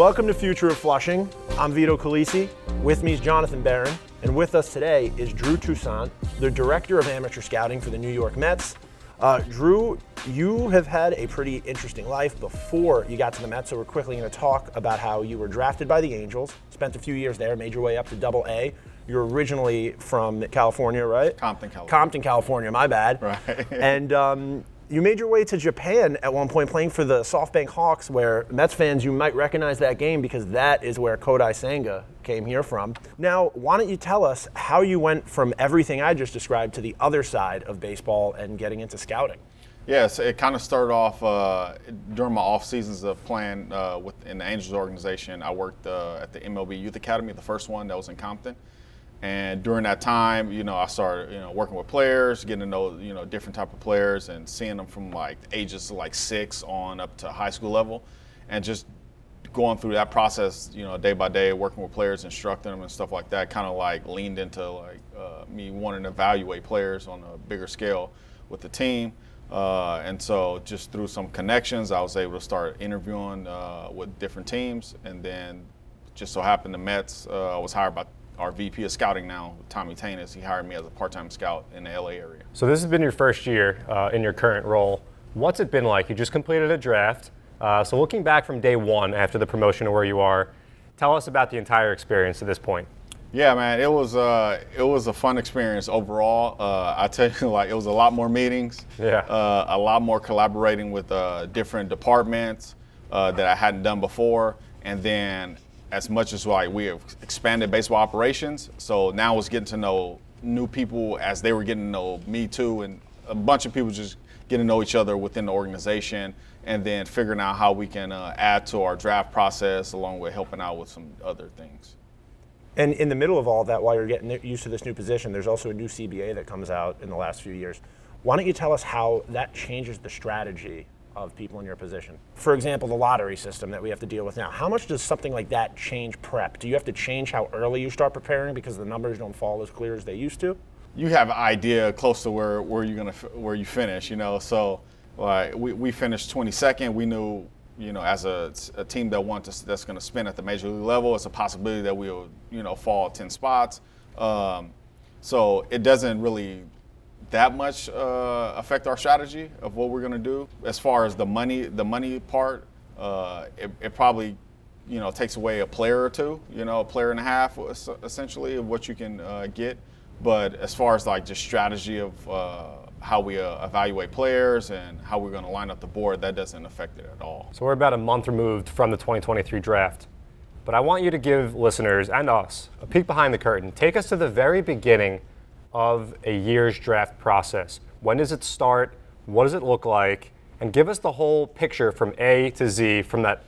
Welcome to Future of Flushing. I'm Vito Calisi. With me is Jonathan Barron. And with us today is Drew Toussaint, the Director of Amateur Scouting for the New York Mets. Uh, Drew, you have had a pretty interesting life before you got to the Mets, so we're quickly going to talk about how you were drafted by the Angels, spent a few years there, made your way up to Double A. You're originally from California, right? Compton, California. Compton, California. My bad. Right. and um, you made your way to Japan at one point, playing for the SoftBank Hawks, where Mets fans you might recognize that game because that is where Kodai Senga came here from. Now, why don't you tell us how you went from everything I just described to the other side of baseball and getting into scouting? Yes, it kind of started off uh, during my off seasons of playing uh, with in the Angels organization. I worked uh, at the MLB Youth Academy, the first one that was in Compton. And during that time, you know, I started, you know, working with players, getting to know, you know, different type of players, and seeing them from like ages like six on up to high school level, and just going through that process, you know, day by day, working with players, instructing them and stuff like that, kind of like leaned into like uh, me wanting to evaluate players on a bigger scale with the team. Uh, and so, just through some connections, I was able to start interviewing uh, with different teams, and then just so happened the Mets. Uh, I was hired by our VP of scouting now, Tommy Tanous. He hired me as a part-time scout in the LA area. So this has been your first year uh, in your current role. What's it been like? You just completed a draft. Uh, so looking back from day one after the promotion to where you are, tell us about the entire experience to this point. Yeah, man, it was uh, it was a fun experience overall. Uh, I tell you, like it was a lot more meetings. Yeah. Uh, a lot more collaborating with uh, different departments uh, that I hadn't done before, and then as much as like we have expanded baseball operations, so now it's getting to know new people as they were getting to know me too, and a bunch of people just getting to know each other within the organization, and then figuring out how we can uh, add to our draft process along with helping out with some other things. And in the middle of all that, while you're getting used to this new position, there's also a new CBA that comes out in the last few years. Why don't you tell us how that changes the strategy of people in your position? For example, the lottery system that we have to deal with now. How much does something like that change prep? Do you have to change how early you start preparing because the numbers don't fall as clear as they used to? You have an idea close to where, where you're gonna where you finish, you know. So like we, we finished 22nd. We knew you know, as a, a team that wants to, that's going to spin at the major league level, it's a possibility that we'll, you know, fall 10 spots. Um, so it doesn't really that much uh, affect our strategy of what we're going to do. As far as the money, the money part, uh, it, it, probably, you know, takes away a player or two, you know, a player and a half essentially of what you can uh, get. But as far as like just strategy of uh, how we uh, evaluate players and how we're going to line up the board, that doesn't affect it at all. So we're about a month removed from the 2023 draft. But I want you to give listeners and us a peek behind the curtain. Take us to the very beginning of a year's draft process. When does it start? What does it look like? And give us the whole picture from A to Z, from that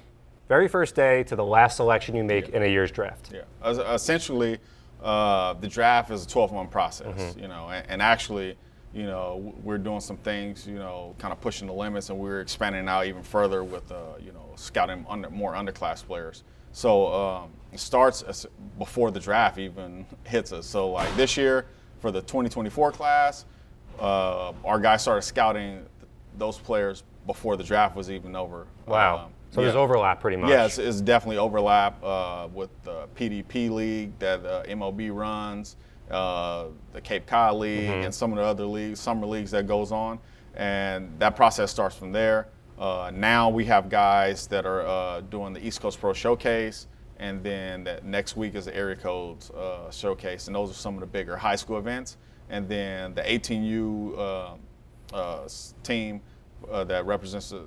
very first day to the last selection you make yeah. in a year's draft. Yeah, essentially, uh, the draft is a 12-month process. Mm-hmm. You know, and, and actually you know, we're doing some things, you know, kind of pushing the limits, and we're expanding out even further with, uh, you know, scouting under, more underclass players. So um, it starts before the draft even hits us. So like this year for the 2024 class, uh, our guys started scouting those players before the draft was even over. Wow. Um, so yeah. there's overlap pretty much. Yes, yeah, it's, it's, definitely overlap uh, with the PDP league that uh, MLB runs uh, the Cape Cod League, mm-hmm. and some of the other leagues, summer leagues that goes on, and that process starts from there. Uh, now we have guys that are uh, doing the East Coast Pro Showcase, and then that next week is the Area Codes uh, Showcase, and those are some of the bigger high school events. And then the 18U uh, uh, team uh, that represents the,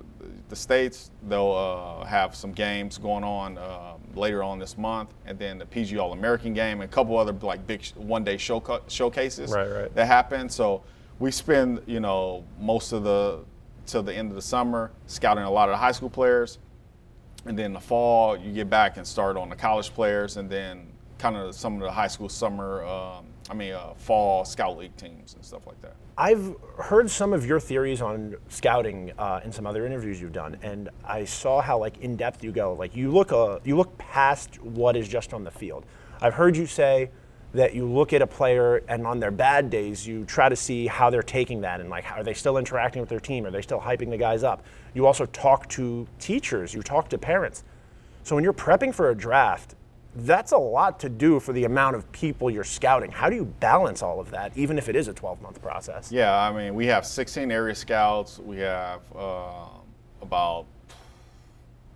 the states. They'll uh, have some games going on uh, later on this month, and then the PG All American game and a couple other like big one day show showcases right, right. that happen. So we spend you know most of the till the end of the summer scouting a lot of the high school players, and then the fall you get back and start on the college players, and then kind of some of the high school summer. Um, I mean, uh, fall scout league teams and stuff like that. I've heard some of your theories on scouting uh, in some other interviews you've done, and I saw how like in depth you go. Like you look uh, you look past what is just on the field. I've heard you say that you look at a player and on their bad days you try to see how they're taking that and like are they still interacting with their team? Are they still hyping the guys up? You also talk to teachers. You talk to parents. So when you're prepping for a draft, that's a lot to do for the amount of people you're scouting. How do you balance all of that, even if it is a 12 month process? Yeah, I mean, we have 16 area scouts. We have uh, about,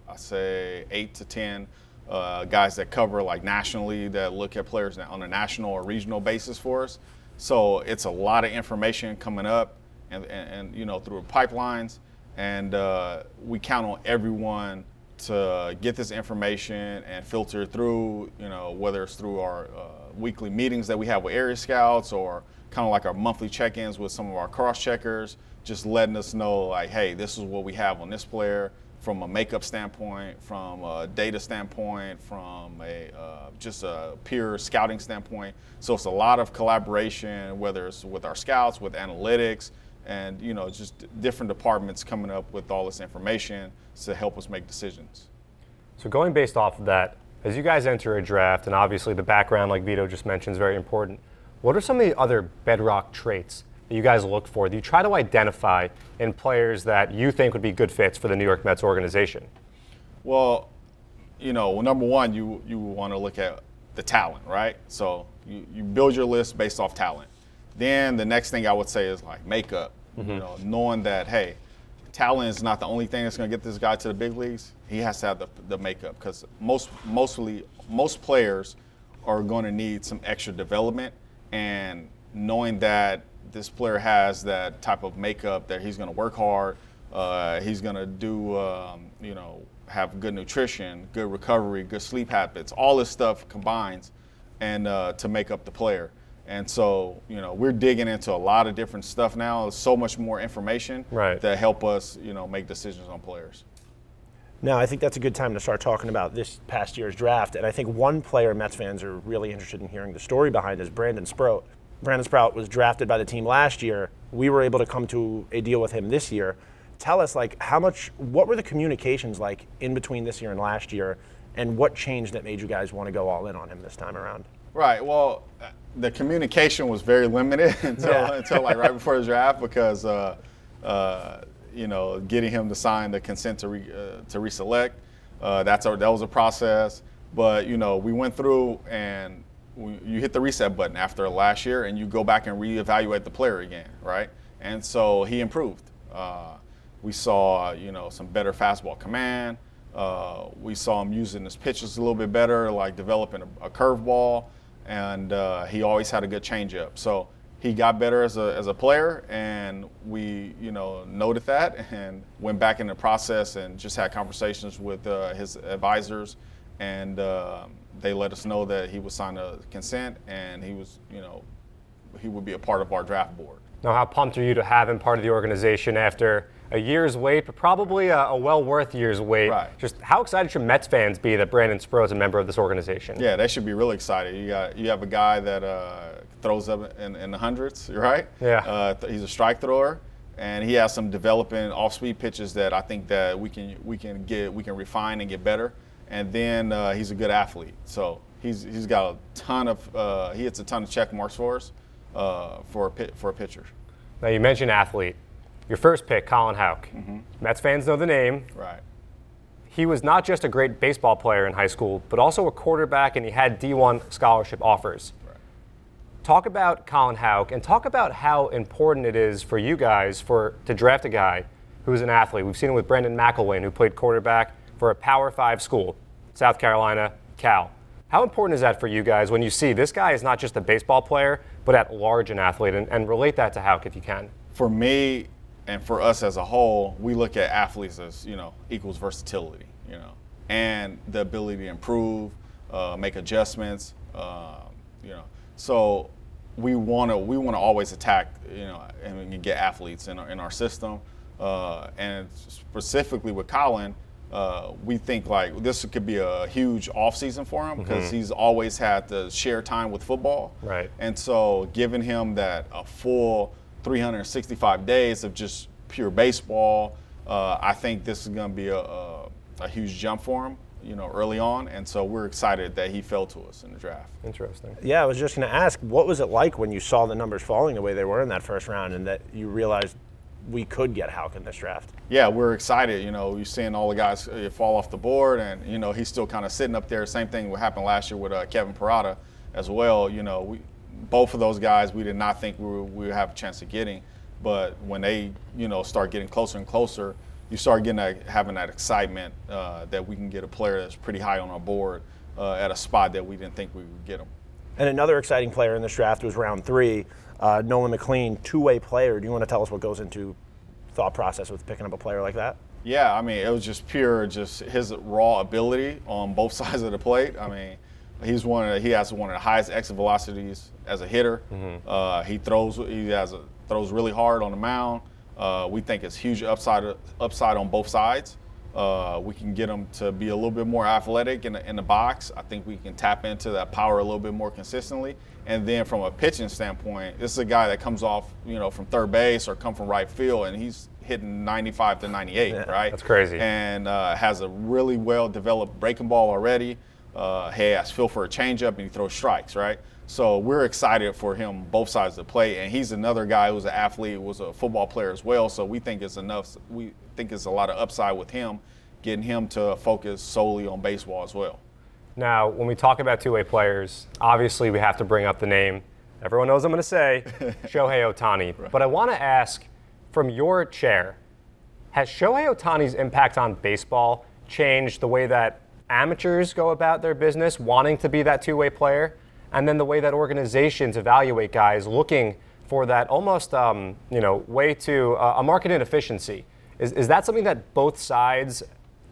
I say, eight to 10 uh, guys that cover like nationally that look at players on a national or regional basis for us. So it's a lot of information coming up, and, and, and you know through pipelines, and uh, we count on everyone to get this information and filter through, you know, whether it's through our uh, weekly meetings that we have with area scouts or kind of like our monthly check-ins with some of our cross-checkers, just letting us know like, hey, this is what we have on this player from a makeup standpoint, from a data standpoint, from a uh, just a pure scouting standpoint. So it's a lot of collaboration, whether it's with our scouts, with analytics, and you know just different departments coming up with all this information to help us make decisions. So going based off of that, as you guys enter a draft, and obviously the background, like Vito just mentioned, is very important. What are some of the other bedrock traits that you guys look for that you try to identify in players that you think would be good fits for the New York Mets organization? Well, you know, number one, you you want to look at the talent, right? So you, you build your list based off talent. Then the next thing I would say is like makeup. Mm-hmm. You know, knowing that hey, talent is not the only thing that's going to get this guy to the big leagues. He has to have the, the makeup because most mostly most players are going to need some extra development and knowing that this player has that type of makeup that he's going to work hard, uh, he's going to do um, you know have good nutrition, good recovery, good sleep habits, all this stuff combines and uh, to make up the player. And so, you know, we're digging into a lot of different stuff now. There's so much more information right. that help us, you know, make decisions on players. Now, I think that's a good time to start talking about this past year's draft. And I think one player Mets fans are really interested in hearing the story behind is Brandon Sproat. Brandon Sproat was drafted by the team last year. We were able to come to a deal with him this year. Tell us, like, how much, what were the communications like in between this year and last year, and what changed that made you guys want to go all in on him this time around? Right. Well, the communication was very limited until yeah. until like right before the draft because uh, uh, you know getting him to sign the consent to re, uh, to reselect uh, that's a, that was a process. But you know we went through and you hit the reset button after last year and you go back and reevaluate the player again, right? And so he improved. Uh, we saw you know some better fastball command. Uh, we saw him using his pitches a little bit better, like developing a, a curveball and uh, he always had a good changeup. So he got better as a, as a player, and we, you know, noted that and went back in the process and just had conversations with uh, his advisors, and uh, they let us know that he was signed a consent and he was, you know, he would be a part of our draft board. Now, how pumped are you to have him part of the organization after a year's wait, but probably a, a well worth year's wait? Right. Just how excited should Mets fans be that Brandon Sproat is a member of this organization? Yeah, they should be really excited. You got you have a guy that uh, throws up in, in, the hundreds, right? Yeah. Uh, th- he's a strike thrower, and he has some developing off-speed pitches that I think that we can we can get we can refine and get better. And then uh, he's a good athlete, so he's he's got a ton of uh, he hits a ton of check marks for us uh, for a pit, for a pitcher. Now you mentioned athlete. Your first pick, Colin Houck. Mm-hmm. Mets fans know the name. Right. He was not just a great baseball player in high school, but also a quarterback, and he had D1 scholarship offers. Right. Talk about Colin Houck and talk about how important it is for you guys for to draft a guy who's an athlete. We've seen it with Brandon McIlwain, who played quarterback for a Power Five school, South Carolina, Cal. How important is that for you guys when you see this guy is not just a baseball player, but at large an athlete? And, and relate that to Houck if you can. For me, and for us as a whole, we look at athletes as you know equals versatility, you know, and the ability to improve, uh, make adjustments, uh, you know. So we want to we want to always attack, you know, and get athletes in our, in our system, uh, and specifically with Colin. Uh, we think like this could be a huge off season for him because mm-hmm. he's always had to share time with football. Right. And so giving him that a full 365 days of just pure baseball. Uh, I think this is going to be a, a, a, huge jump for him, you know, early on, and so we're excited that he fell to us in the draft. Interesting. Yeah, I was just going to ask, what was it like when you saw the numbers falling the way they were in that first round, and that you realized we could get Houck in this draft. Yeah, we're excited. You know, you're seeing all the guys uh, fall off the board, and you know he's still kind of sitting up there. Same thing what happened last year with uh, Kevin Parada as well. You know, we both of those guys we did not think we, were, we would have a chance of getting, but when they you know start getting closer and closer, you start getting that, having that excitement uh, that we can get a player that's pretty high on our board uh, at a spot that we didn't think we would get him. And another exciting player in this draft was round three, uh, Nolan McLean, two-way player. Do you want to tell us what goes into thought process with picking up a player like that? Yeah, I mean, it was just pure, just his raw ability on both sides of the plate. I mean, he's one of the, he has one of the highest exit velocities as a hitter. Mm-hmm. Uh, he throws he has a, throws really hard on the mound. Uh, we think it's huge upside upside on both sides. Uh, we can get them to be a little bit more athletic in the, in the box. I think we can tap into that power a little bit more consistently. And then from a pitching standpoint, this is a guy that comes off, you know, from third base or come from right field, and he's hitting 95 to 98, yeah, right? That's crazy. And uh, has a really well developed breaking ball already. Uh, he has feel for a changeup and he throws strikes, right? So we're excited for him both sides to play, and he's another guy who's an athlete, was a football player as well. So we think it's enough. We think it's a lot of upside with him, getting him to focus solely on baseball as well. Now, when we talk about two-way players, obviously we have to bring up the name. Everyone knows I'm going to say Shohei Ohtani, right. but I want to ask from your chair, has Shohei Ohtani's impact on baseball changed the way that amateurs go about their business, wanting to be that two-way player? And then the way that organizations evaluate guys looking for that almost um, you know way to uh, a market inefficiency. Is, is that something that both sides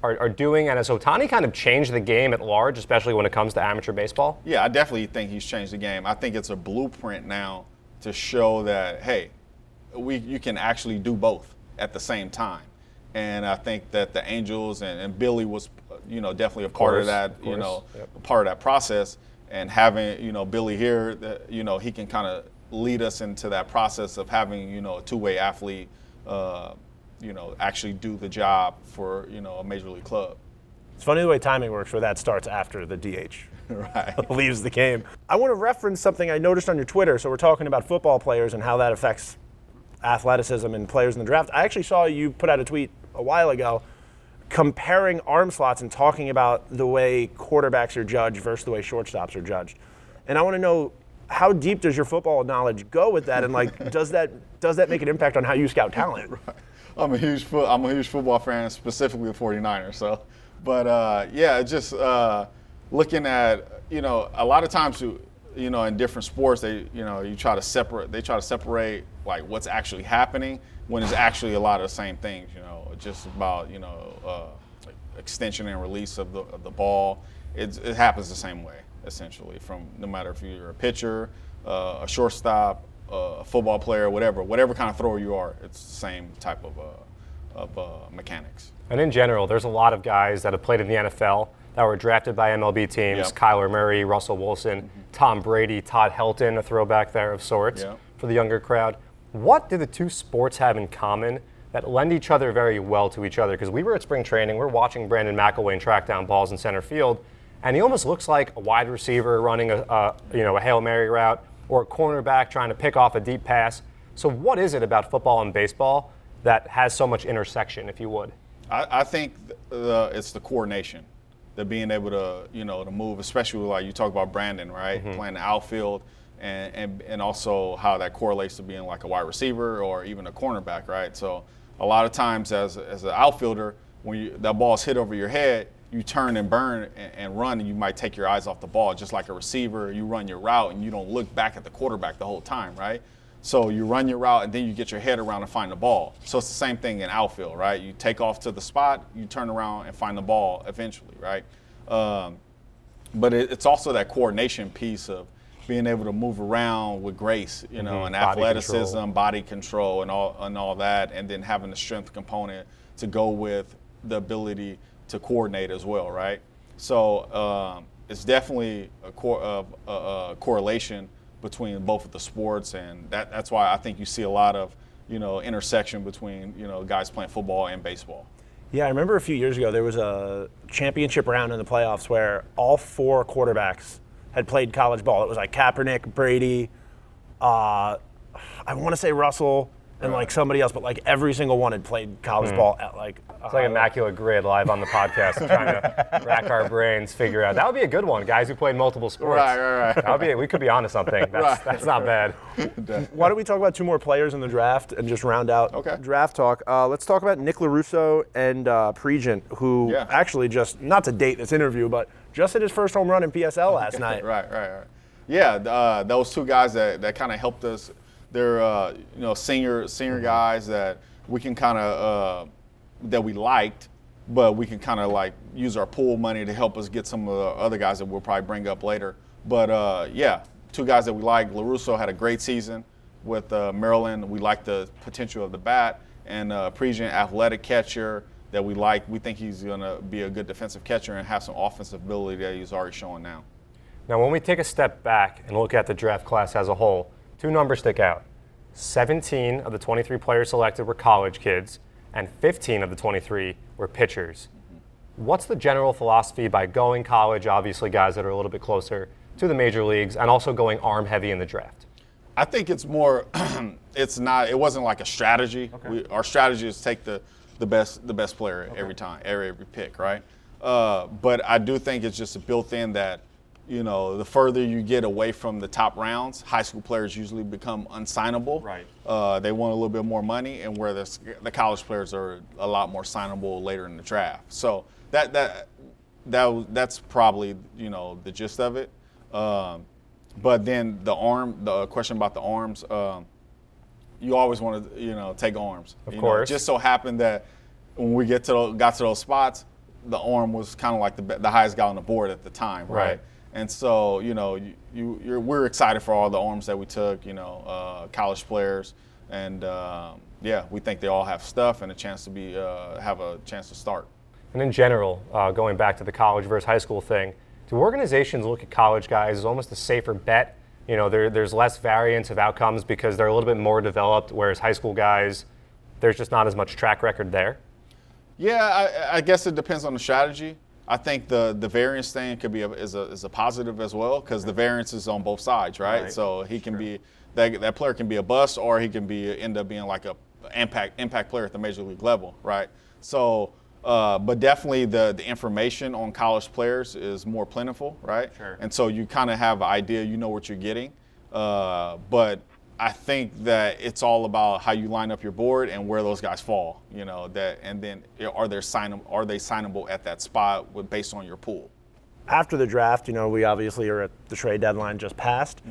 are, are, doing? And has Ohtani kind of changed the game at large, especially when it comes to amateur baseball? Yeah, I definitely think he's changed the game. I think it's a blueprint now to show that hey, we you can actually do both at the same time. And I think that the Angels and, and Billy was, you know, definitely a part of, of that, of you know, yep. part of that process and having you know Billy here, that, you know he can kind of lead us into that process of having you know a two-way athlete, uh, you know actually do the job for you know a major league club. It's funny the way timing works, where that starts after the DH right. leaves the game. I want to reference something I noticed on your Twitter. So we're talking about football players and how that affects athleticism and players in the draft. I actually saw you put out a tweet a while ago comparing arm slots and talking about the way quarterbacks are judged versus the way shortstops are judged. And I want to know how deep does your football knowledge go with that, and like does that does that make an impact on how you scout talent? Right. I'm a huge fo- I'm a huge football fan, specifically the 49ers. So, but uh, yeah, just uh, looking at you know a lot of times you know in different sports they you know you try to separate they try to separate like what's actually happening when it's actually a lot of the same things. You know, just about you know uh, extension and release of the of the ball. It, it happens the same way essentially. From no matter if you're a pitcher, uh, a shortstop, uh, a football player, whatever, whatever kind of thrower you are, it's the same type of uh, of uh, mechanics. And in general, there's a lot of guys that have played in the NFL that were drafted by MLB teams. Yep. Kyler Murray, Russell Wilson, mm-hmm. Tom Brady, Todd Helton, a throwback there of sorts yep. for the younger crowd. What do the two sports have in common that lend each other very well to each other? Because we were at spring training, we're watching Brandon McIlwain track down balls in center field, and he almost looks like a wide receiver running a, a you know a hail mary route or a cornerback trying to pick off a deep pass. So what is it about football and baseball that has so much intersection, if you would? I, I think the, it's the coordination, the being able to you know to move, especially like you talk about Brandon, right, mm-hmm. playing the outfield and, and, and also how that correlates to being like a wide receiver or even a cornerback, right? So a lot of times as, as an outfielder, when you, that ball's hit over your head, you turn and burn and, and, run, and you might take your eyes off the ball. Just like a receiver, you run your route and you don't look back at the quarterback the whole time, right? So you run your route and then you get your head around and find the ball. So it's the same thing in outfield, right? You take off to the spot, you turn around and find the ball eventually, right? Um, but it, it's also that coordination piece of being able to move around with grace, you know, mm-hmm. and body athleticism, control. body control, and all and all that, and then having the strength component to go with the ability to coordinate as well, right? So um, it's definitely a, cor- uh, a, a, correlation between both of the sports, and that, that's why I think you see a lot of you know intersection between you know guys playing football and baseball. Yeah, I remember a few years ago there was a championship round in the playoffs where all four quarterbacks had played college ball. It was like Kaepernick, Brady, uh, I want to say Russell, and like somebody else, but like every single one had played college ball at like. Hmm. It's like immaculate grid live on the podcast, trying to rack our brains, figure out that would be a good one. Guys who played multiple sports. Right, right, right. That would be. We could be onto something. That's, Right. that's not bad. Why don't we talk about two more players in the draft and just round out Okay. draft talk? Uh, let's talk about Nick Lorusso and uh, Prejean, who Yeah. actually just, not to date this interview, but just hit his first home run in PSL last night. Right, right, right. Yeah, uh, those two guys that, that kind of helped us. They're uh, you know senior senior guys that we can kind of uh, that we liked, but we can kind of like use our pool money to help us get some of the other guys that we'll probably bring up later. But uh, yeah, two guys that we like. Lorusso had a great season with uh, Maryland. We like the potential of the bat, and uh, Prejean, athletic catcher that we like. We think he's going to be a good defensive catcher and have some offensive ability that he's already showing now. Now, when we take a step back and look at the draft class as a whole, two numbers stick out. 17 of the 23 players selected were college kids, and 15 of the 23 were pitchers. What's the general philosophy by going college, obviously, guys that are a little bit closer to the major leagues, and also going arm heavy in the draft? I think it's more. it's not. It wasn't like a strategy. We, our strategy is take the the best the best player every time, every every pick, right? Uh, but I do think it's just built in that, you know, the further you get away from the top rounds, high school players usually become unsignable. Right. Uh, they want a little bit more money, and where the the college players are a lot more signable later in the draft. So that that that that's probably you know the gist of it. Um, but then the arm, the question about the arms, um, you always want to, you know, take arms. Of You know, course. it just so happened that when we get to got to those spots, the arm was kind of like the, the highest guy on the board at the time, right? Right. And so, you know, you, you you're, we're excited for all the arms that we took, you know, uh, college players, and um, yeah, we think they all have stuff and a chance to be uh, have a chance to start. And in general, uh, going back to the college versus high school thing, do organizations look at college guys as almost a safer bet? You know, there, there's less variance of outcomes because they're a little bit more developed, whereas high school guys, there's just not as much track record there. Yeah, I, I guess it depends on the strategy. I think the the variance thing could be a, is a is a positive as well because the variance is on both sides, right? Right. So he can be that that player can be a bust or he can be end up being like a impact impact player at the major league level, right? So, uh, but definitely the the information on college players is more plentiful, right? Sure. And so you kind of have an idea, you know what you're getting, uh, but I think that it's all about how you line up your board and where those guys fall. You know that, and then are they sign are they signable at that spot with, based on your pool? after the draft, you know, we obviously are at the trade deadline just passed.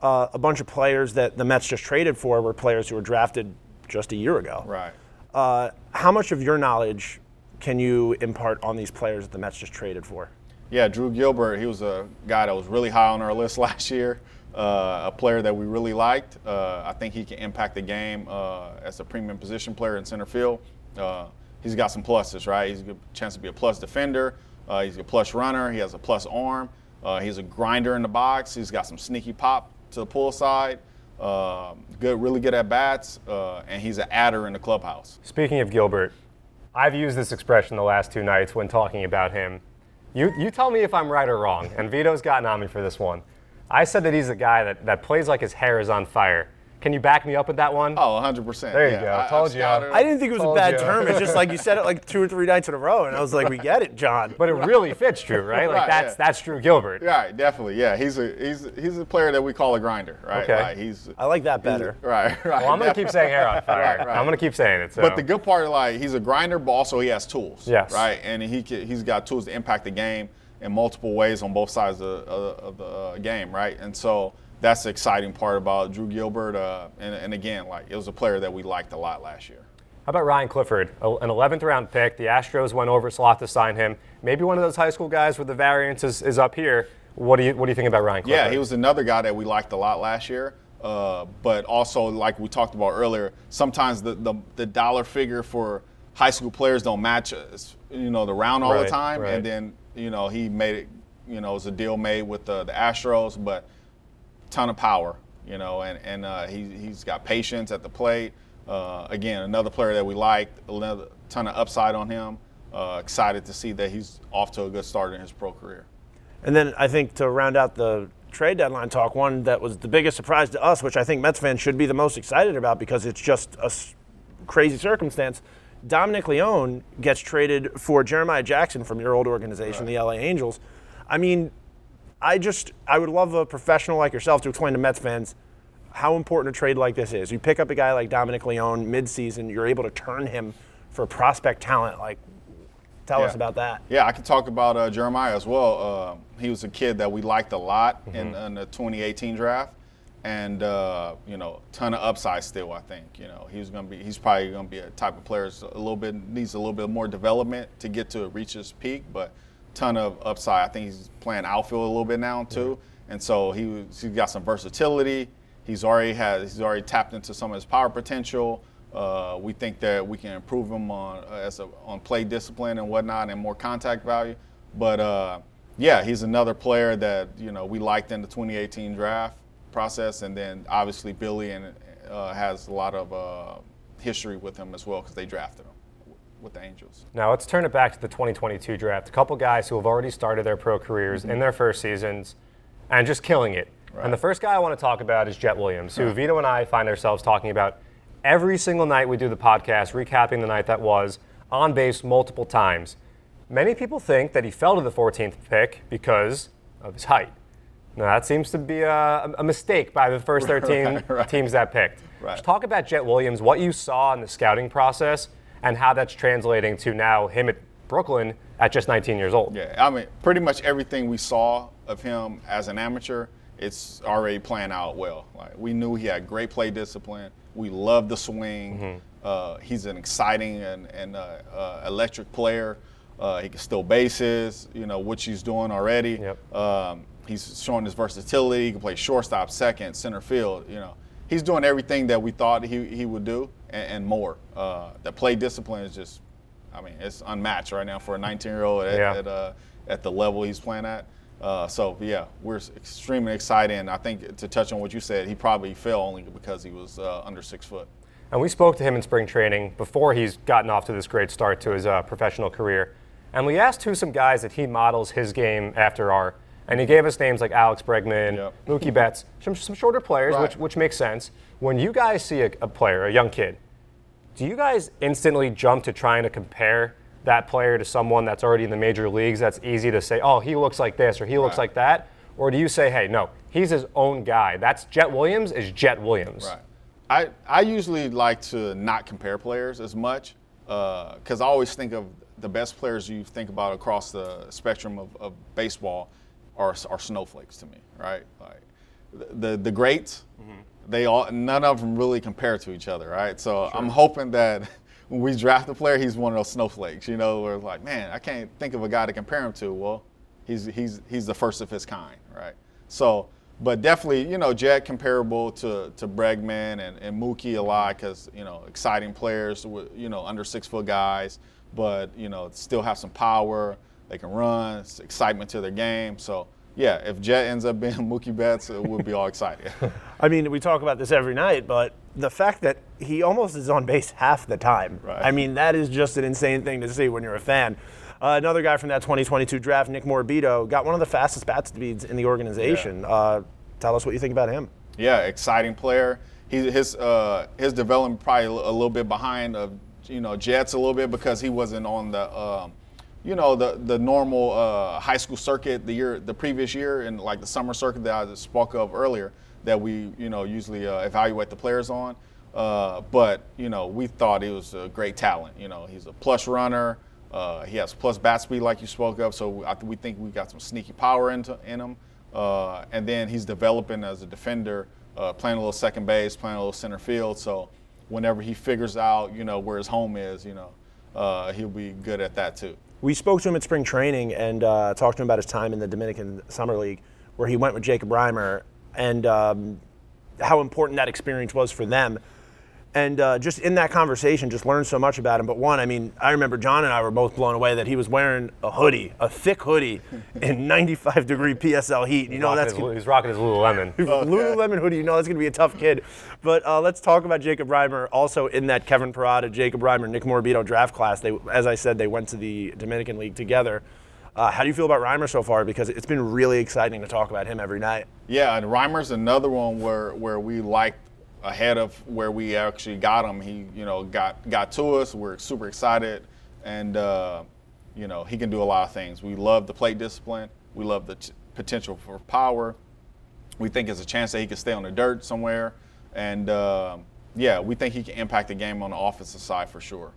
Uh, a bunch of players that the Mets just traded for were players who were drafted just a year ago. Right. Uh, how much of your knowledge can you impart on these players that the Mets just traded for? Yeah, Drew Gilbert. He was a guy that was really high on our list last year. Uh, a player that we really liked. Uh, I think he can impact the game uh, as a premium position player in center field. Uh, he's got some pluses, right? He's a chance to be a plus defender. Uh, he's a plus runner. He has a plus arm. Uh, he's a grinder in the box. He's got some sneaky pop to the pull side. Good, really good at bats, and he's an adder in the clubhouse. Speaking of Gilbert, I've used this expression the last two nights when talking about him. You, you tell me if I'm right or wrong, and Vito's gotten on me for this one. I said that he's a guy that, that plays like his hair is on fire. Can you back me up with that one? Oh, 100%. There you yeah. go. I- I've you. scouted- I didn't think it was a bad you. term. It's just like you said it like two or three nights in a row, and I was like, "We get it, Jon." But it really fits Drew, right? Like Right, that's yeah. that's Drew Gilbert. Right, definitely. Yeah, he's a he's he's a player that we call a grinder, right? Okay. Like, he's I like that better. right, right. Well, I'm gonna keep saying hair on fire. Right, right. I'm gonna keep saying it. So. But the good part, is like, he's a grinder, but also he has tools. Yes. Right, and he can, he's got tools to impact the game in multiple ways on both sides of, of, of the uh, game, right? And so that's the exciting part about Drew Gilbert. Uh, and, and again, like, it was a player that we liked a lot last year. How about Ryan Clifford, an 11th round pick? The Astros went over slot to sign him. Maybe one of those high school guys where the variance is, is up here. What do you what do you think about Ryan Clifford? Yeah, he was another guy that we liked a lot last year. Uh, but also, like we talked about earlier, sometimes the, the, the dollar figure for high school players don't match, you know, the round all Right, the time. right. And then, you know, he made it, you know, it was a deal made with the, the Astros, but ton of power, you know, and, and uh, he, he's got patience at the plate. Uh, again, another player that we liked, another ton of upside on him. Uh, excited to see that he's off to a good start in his pro career. And then I think to round out the trade deadline talk, one that was the biggest surprise to us, which I think Mets fans should be the most excited about because it's just a crazy circumstance. Dominic Leone gets traded for Jeremiah Jackson from your old organization, the LA Angels. I mean, I just I would love a professional like yourself to explain to Mets fans how important a trade like this is. You pick up a guy like Dominic Leone midseason, you're able to turn him for prospect talent. Like, tell us about that. Yeah, I can talk about uh, Jeremiah as well. Uh, he was a kid that we liked a lot Mm-hmm. in the 2018 draft, and uh, you know, ton of upside still. I think you know he's gonna be. He's probably gonna be a type of player that's a little bit needs a little bit more development to get to reach his peak, but ton of upside. I think he's playing outfield a little bit now too, and so he he's got some versatility. He's already has he's already tapped into some of his power potential. Uh, we think that we can improve him on uh, as a, on play discipline and whatnot, and more contact value. But uh, yeah, he's another player that you know we liked in the 2018 draft process, and then obviously Billy and uh, has a lot of uh, history with him as well because they drafted him with the Angels. Now let's turn it back to the 2022 draft. A couple guys who have already started their pro careers in their first seasons and just killing it. Right. And the first guy I want to talk about is Jett Williams, who Vito and I find ourselves talking about every single night we do the podcast, recapping the night that was, on base multiple times. Many people think that he fell to the 14th pick because of his height. Now that seems to be a, a mistake by the first 13 Right, right. teams that picked. Right. Talk about Jett Williams, what you saw in the scouting process, and how that's translating to now him at Brooklyn at just 19 years old. Yeah, I mean, pretty much everything we saw of him as an amateur, it's already playing out well. Like we knew he had great play discipline. We love the swing. Mm-hmm. Uh, he's an exciting and, and uh, uh, electric player. Uh, he can steal bases, you know, which he's doing already. Yep. Um, he's showing his versatility. He can play shortstop, second, center field. You know, he's doing everything that we thought he, he would do and, and more. Uh, the play discipline is just, I mean, it's unmatched right now for a 19-year-old at, Yeah. at, uh, at the level he's playing at. Uh, so yeah, we're extremely excited. And I think to touch on what you said, he probably fell only because he was uh, under six foot. And we spoke to him in spring training before he's gotten off to this great start to his uh, professional career. And we asked who some guys that he models his game after are. And he gave us names like Alex Bregman, Yep. Mookie Betts, some, some shorter players, which, Right. which makes sense. When you guys see a, a player, a young kid, do you guys instantly jump to trying to compare that player to someone that's already in the major leagues that's easy to say, oh, he looks like this or he looks Right. like that? Or do you say, hey, no, he's his own guy? That's Jett Williams is Jett Williams. Right. I, I usually like to not compare players as much uh, because I always think of the best players you think about across the spectrum of, of baseball are, are snowflakes to me, right? Like the the greats, they all none of them really compare to each other, right? So I'm hoping that when we draft a player, he's one of those snowflakes, you know, where it's like, man, I can't think of a guy to compare him to. Well, he's he's he's the first of his kind, right? So, but definitely, you know, Jett comparable to to Bregman and, and Mookie a lot because you know exciting players with you know under six foot guys, but you know still have some power. They can run, it's excitement to their game. So yeah, if Jett ends up being Mookie Betts, uh, we'll be all excited. I mean, we talk about this every night, but the fact that he almost is on base half the time. Right. I mean, that is just an insane thing to see when you're a fan. Uh, another guy from that 2022 draft, Nick Morabito, got one of the fastest bat speeds in the organization. Uh, tell us what you think about him. Yeah, exciting player. He, his uh, his development probably a little bit behind of you know Jett's a little bit because he wasn't on the um, you know the the normal uh, high school circuit the year the previous year and like the summer circuit that I spoke of earlier that we you know usually uh, evaluate the players on. Uh, but you know we thought he was a great talent. You know he's a plus runner. Uh, he has plus bat speed like you spoke of. So I, we think we got some sneaky power into in him. Uh, and then he's developing as a defender, uh, playing a little second base, playing a little center field. So whenever he figures out, you know, where his home is, you know, he'll be good at that too. We spoke to him at spring training and uh, talked to him about his time in the Dominican Summer League, where he went with Jacob Reimer, and um, how important that experience was for them. And uh, just in that conversation, just learned so much about him. But one, I mean, I remember Jon and I were both blown away that he was wearing a hoodie, a thick hoodie, in 95 degree PSL heat. You know Rocking that's his, gonna- he's rocking his Lululemon. Lululemon hoodie. You know that's going to be a tough kid. But uh, let's talk about Jacob Reimer. Also in that Kevin Parada, Jacob Reimer, Nick Morabito draft class. They, as I said, they went to the Dominican League together. Uh, how do you feel about Reimer so far? Because it's been really exciting to talk about him every night. Yeah, and Reimer's another one where where we liked ahead of where we actually got him. He, you know, got got to us. We're super excited, and uh, you know, he can do a lot of things. We love the plate discipline. We love the t- potential for power. We think there's a chance that he could stay on the dirt somewhere, and uh, yeah, we think he can impact the game on the offensive side for sure.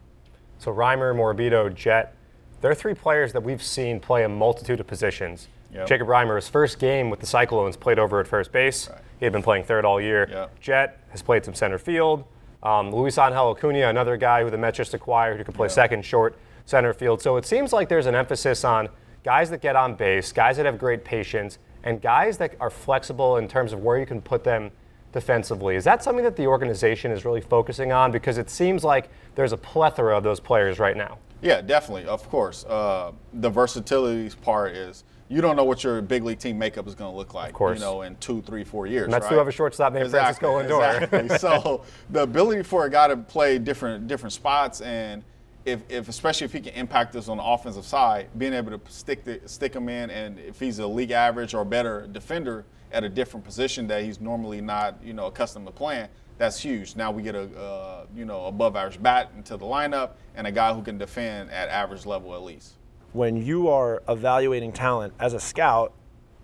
So Reimer, Morabito, Jett, they're three players that we've seen play a multitude of positions. Yep. Jacob Reimer, his first game with the Cyclones, played over at first base. Right. He had been playing third all year. Yep. Jett has played some center field. Um, Luis Angel Acuna, another guy who the Mets just acquired who can play Yep. second, short, center field. So it seems like there's an emphasis on guys that get on base, guys that have great patience, and guys that are flexible in terms of where you can put them defensively. Is that something that the organization is really focusing on? Because it seems like there's a plethora of those players right now. Yeah, definitely. Of course. Uh, the versatility part is you don't know what your big league team makeup is going to look like. course. You know, in two, three, four years. Mets right? do have a shortstop named Francisco Lindor. Exactly. so the ability for a guy to play different different spots and if, if especially if he can impact us on the offensive side, being able to stick the, stick him in, and if he's a league average or better defender at a different position that he's normally not, you know, accustomed to playing, that's huge. Now we get a, uh, you know, above average bat into the lineup and a guy who can defend at average level at least. When you are evaluating talent as a scout,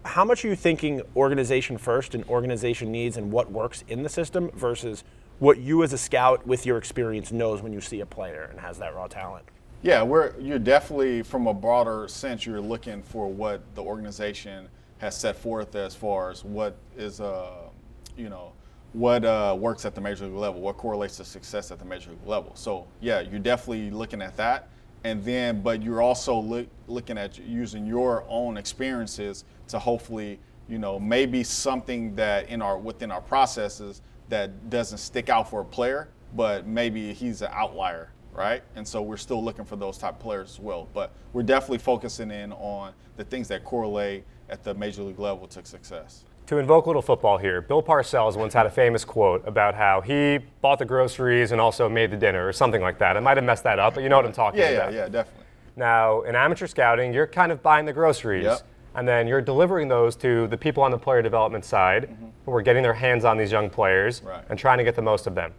how much are you thinking organization first and organization needs and what works in the system versus what you as a scout with your experience knows when you see a player and has that raw talent? Yeah, we're you're definitely from a broader sense. You're looking for what the organization has set forth as far as what is, uh, you know, what uh, works at the major league level, what correlates to success at the major league level. So yeah, you're definitely looking at that, and then but you're also look, looking at using your own experiences to hopefully, you know, maybe something that in our within our processes that doesn't stick out for a player, but maybe he's an outlier right? And so we're still looking for those type players as well. But we're definitely focusing in on the things that correlate at the major league level to success. To invoke a little football here, Bill Parcells once had a famous quote about how he bought the groceries and also made the dinner or something like that. I might have messed that up, but you know what I'm talking Yeah, yeah, about. yeah, definitely. Now, in amateur scouting, you're kind of buying the groceries. Yep. And then you're delivering those to the people on the player development side who are getting their hands on these young players Mm-hmm. Right. Mm-hmm. and trying to get the most of them.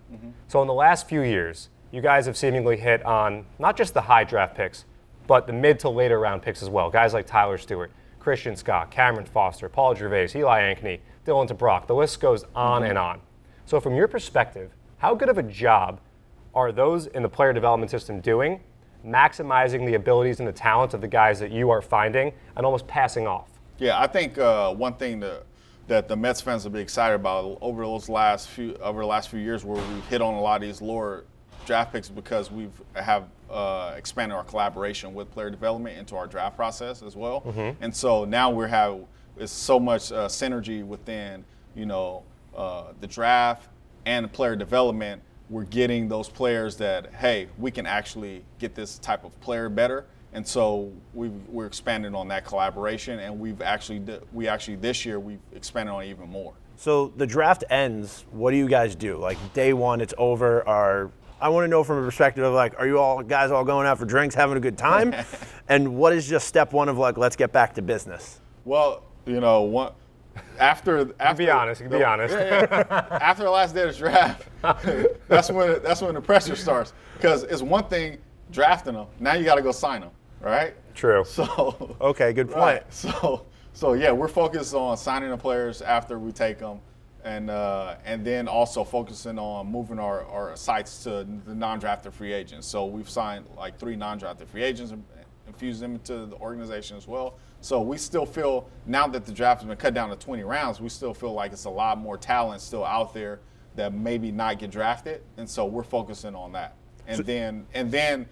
So, in the last few years, you guys have seemingly hit on not just the high draft picks, but the mid to later round picks as well. Guys like Tyler Stuart, Christian Scott, Cameron Foster, Paul Gervase, Eli Ankeny, Dylan DeBrock. The list goes on Mm-hmm. and on. So, from your perspective, how good of a job are those in the player development system doing, maximizing the abilities and the talents of the guys that you are finding and almost passing off? Yeah, I think uh, one thing that that the Mets fans will be excited about over those last few over the last few years, where we've hit on a lot of these lower draft picks because we've have uh, expanded our collaboration with player development into our draft process as well, and so now we have it's so much uh, synergy within you know uh, the draft and the player development. We're getting those players that hey, we can actually get this type of player better and so we've, we're expanding on that collaboration, and we've actually we actually this year we've expanded on it even more. So the draft ends. What do you guys do? Like day one, it's over. Are I want to know from a perspective of like, are you all guys all going out for drinks, having a good time? and what is just step one of like, let's get back to business? Well, you know, one, after after Be honest. Be honest. after the last day of the draft, that's when that's when the pressure starts because it's one thing drafting them. Now you got to go sign them, right? True. So Okay, good point. Right. So, so yeah, we're focused on signing the players after we take them, and uh, and then also focusing on moving our, our sights to the non-drafted free agents. So we've signed like three non-drafted free agents and infused them into the organization as well. So we still feel now that the draft has been cut down to 20 rounds, we still feel like it's a lot more talent still out there that maybe not get drafted, and so we're focusing on that. And then and then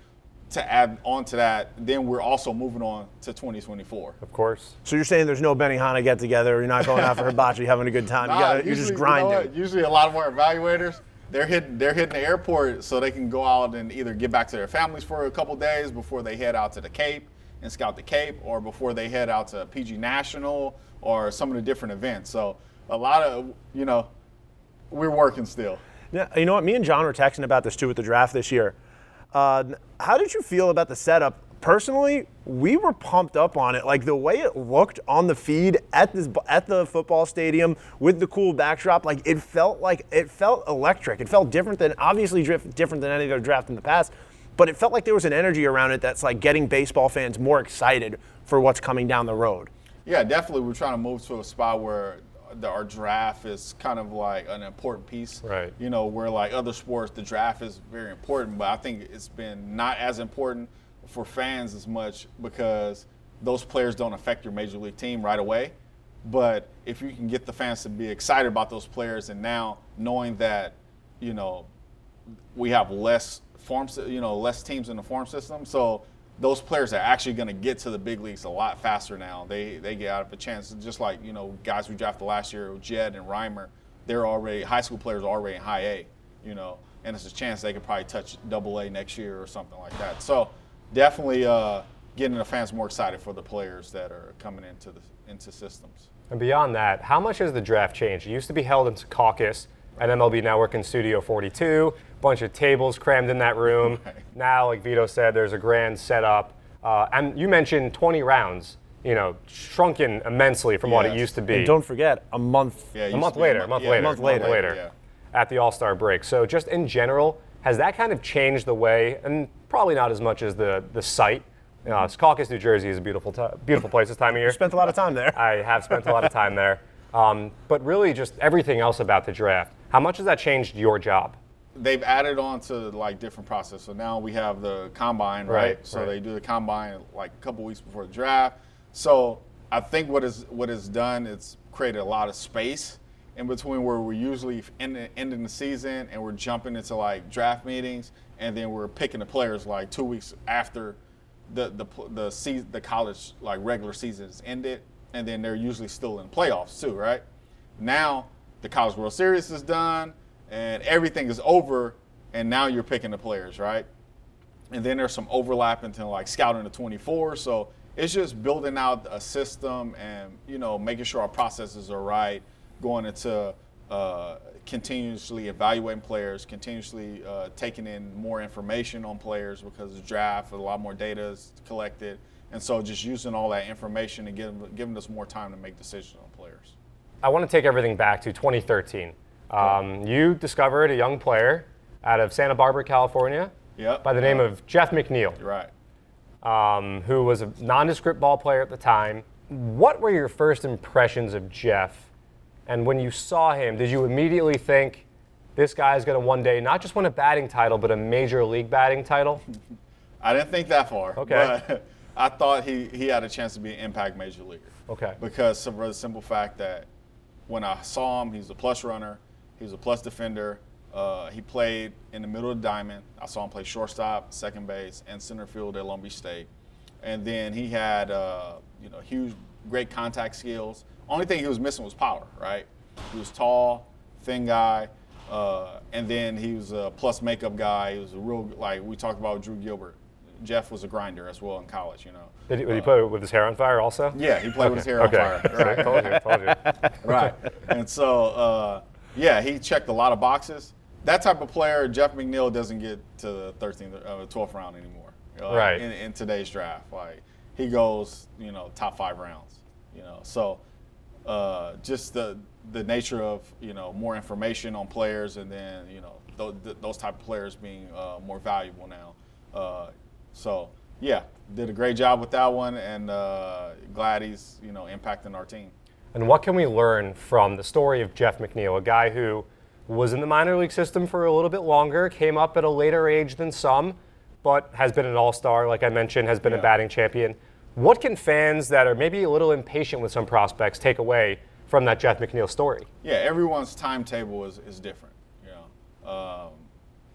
to add on to that, then we're also moving on to 2024. Of course. So you're saying there's no Benihana get together. You're not going out for hibachi, having a good time. You gotta, you're just usually, you know grinding. usually, a lot of our evaluators, they're hitting, they're hitting the airport so they can go out and either get back to their families for a couple days before they head out to the Cape and scout the Cape, or before they head out to PG National or some of the different events. So a lot of, you know, we're working still. Yeah, you know what? Me and John were texting about this too with the draft this year. Uh, how did you feel about the setup personally, we were pumped up on it. Like the way it looked on the feed at this at the football stadium with the cool backdrop, like it felt like it felt electric. It felt different than obviously different than any other draft in the past, but it felt like there was an energy around it that's like getting baseball fans more excited for what's coming down the road. Yeah, definitely. We're trying to move to a spot where the, our draft is kind of like an important piece. Right. You know, where like other sports, the draft is very important, but I think it's been not as important for fans as much because those players don't affect your major league team right away. But if you can get the fans to be excited about those players, and now knowing that, you know, we have less forms, you know, less teams in the farm system, so those players are actually going to get to the big leagues a lot faster now. They they get out of a chance, just like you know guys we drafted last year, Jett and Reimer. They're already high school players already in high A, you know, and it's a chance they could probably touch Double A next year or something like that. So definitely uh, getting the fans more excited for the players that are coming into the into systems. And beyond that, how much has the draft changed? It used to be held in Secaucus at MLB Network in Studio 42, bunch of tables crammed in that room. Right. Now, like Vito said, there's a grand setup. Uh, and you mentioned 20 rounds, you know, shrunken immensely from what it Yes. used to be. And don't forget, a month. Yeah, it a used month to be later, a month yeah, later, month later. yeah. at the All Star break. So, just in general, has that kind of changed the way, and probably not as much as the, the site? You know, Secaucus, New Jersey is a beautiful, ti beautiful place this time of year. Spent a lot of time there. I have spent a lot of time there. Um, but really, just everything else about the draft. How much has that changed your job? they've added on to like different process. So now we have the combine, right? Right, so right. they do the combine like a couple weeks before the draft. So I think what is what is done, it's created a lot of space in between where we're usually ending, ending the season and we're jumping into like draft meetings, and then we're picking the players like two weeks after the the the season, the college like regular season is ended, and then they're usually still in playoffs too, right? Now the College World Series is done and everything is over, and now you're picking the players, right? And then there's some overlap into like scouting the 24. So it's just building out a system and you know making sure our processes are right, going into uh, continuously evaluating players, continuously uh, taking in more information on players because the draft, a lot more data is collected, and so just using all that information and giving, giving us more time to make decisions. I want to take everything back to 2013. Um, you discovered a young player out of Santa Barbara, California, Yep. by the name of Jeff McNeil. Right. um, who was a nondescript ball player at the time. What were your first impressions of Jeff? And when you saw him, did you immediately think this guy is going to one day not just win a batting title, but a major league batting title? I didn't think that far. Okay. But I thought he, he had a chance to be an impact major leaguer. Okay. Because for the simple fact that when I saw him, he was a plus runner, he was a plus defender. Uh, he played in the middle of the diamond. I saw him play shortstop, second base, and center field at Long Beach State. And then he had uh, you know huge, great contact skills. Only thing he was missing was power, right? He was tall, thin guy, uh, and then he was a plus makeup guy. He was a real like we talked about Drew Gilbert. Jeff was a grinder as well in college, you know. Did he, did he play with his hair on fire also? Yeah, he played with his hair okay. on fire. Right. told you, told you. right. And so, uh, yeah, he checked a lot of boxes. That type of player, Jeff McNeil, doesn't get to the 13th, uh, 12th round anymore. Right. In, in today's draft, like he goes, you know, top five rounds. You know, so uh, just the the nature of you know more information on players, and then you know those, those type of players being uh, more valuable now. So yeah, did a great job with that one, and uh, glad he's you know impacting our team. And what can we learn from the story of Jeff McNeil, a guy who was in the minor league system for a little bit longer, came up at a later age than some, but has been an all star, like I mentioned, has been a batting champion. What can fans that are maybe a little impatient with some prospects take away from that Jeff McNeil story? yeah, everyone's timetable is, is different. You know, um,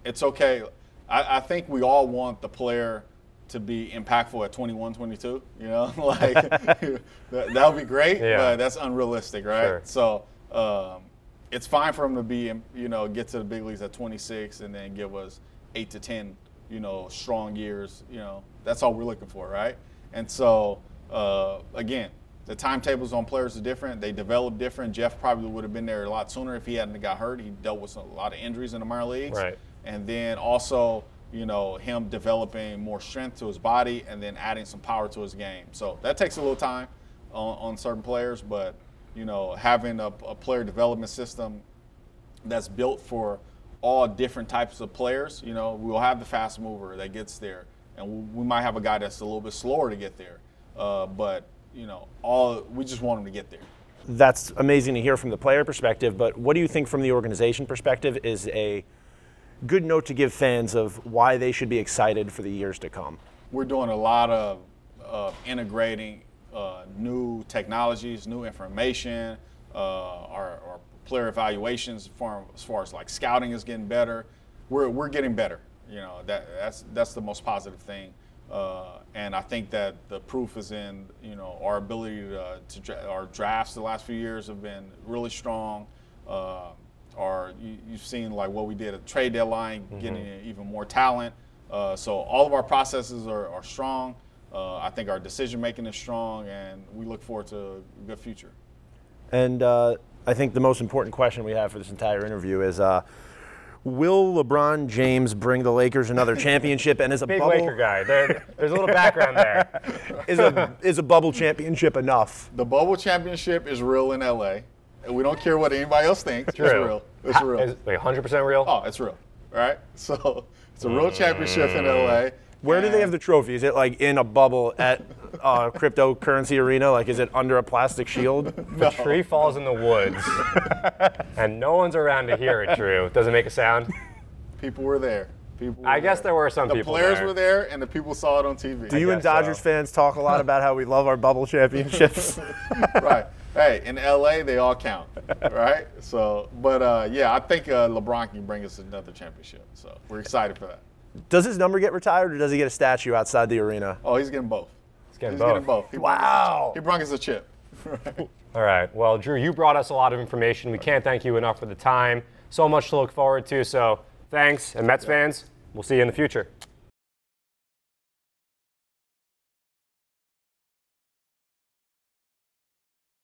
it's okay. I, I think we all want the player to be impactful at 21, 22. You know, like that, would be great, Yeah. but that's unrealistic, right? Sure. So um, it's fine for him to be, you know, get to the big leagues at 26 and then give us eight to 10, you know, strong years. You know, that's all we're looking for, right? And so uh, again, the timetables on players are different. They develop different. Jeff probably would have been there a lot sooner if he hadn't got hurt. He dealt with a lot of injuries in the minor leagues. Right. And then also you know, him developing more strength to his body and then adding some power to his game. So that takes a little time on, on certain players, but you know, having a, a player development system that's built for all different types of players. You know, we'll have the fast mover that gets there, and we might have a guy that's a little bit slower to get there. Uh, but you know, all we just want him to get there. That's amazing to hear from the player perspective. But what do you think from the organization perspective is a good note to give fans of why they should be excited for the years to come? We're doing a lot of, of integrating uh, new technologies, new information. Uh, our, our player evaluations for, as far as like scouting is getting better. We're, we're getting better. You know, that, that's, that's the most positive thing. Uh, and I think that the proof is in, you know, our ability to, to dra- our drafts the last few years have been really strong. Uh, our, you, you've seen like what we did at trade deadline, mm-hmm. getting even more talent. Uh, so all of our processes are, are strong. Uh, I think our decision making is strong, and we look forward to a good future. And uh, I think the most important question we have for this entire interview is uh, Will LeBron James bring the Lakers another championship? And is a big bubble Laker guy? There, there's a little background there. is a is a bubble championship enough? The bubble championship is real in LA, and we don't care what anybody else thinks. True. It's real. It's real. Is it 100% real? Oh, it's real. Right. So it's a real championship in LA. Where do they have the trophy? Is it like in a bubble at uh, cryptocurrency arena? Like, is it under a plastic shield? The tree falls in the woods, and no one's around to hear it. Drew, does it make a sound? People were there. People. Were I guess there. there were some the people. players there. were there, and the people saw it on TV. Do you and Dodgers so. fans talk a lot about how we love our bubble championships? right. Hey, in LA, they all count, right? So, but uh, yeah, I think uh, LeBron can bring us another championship. So we're excited for that. Does his number get retired, or does he get a statue outside the arena? Oh, he's getting both. He's getting he's both. getting both. He wow. He brought us a chip. Right. All right. Well, Drew, you brought us a lot of information. We can't thank you enough for the time. So much to look forward to. So thanks. And Mets fans, we'll see you in the future.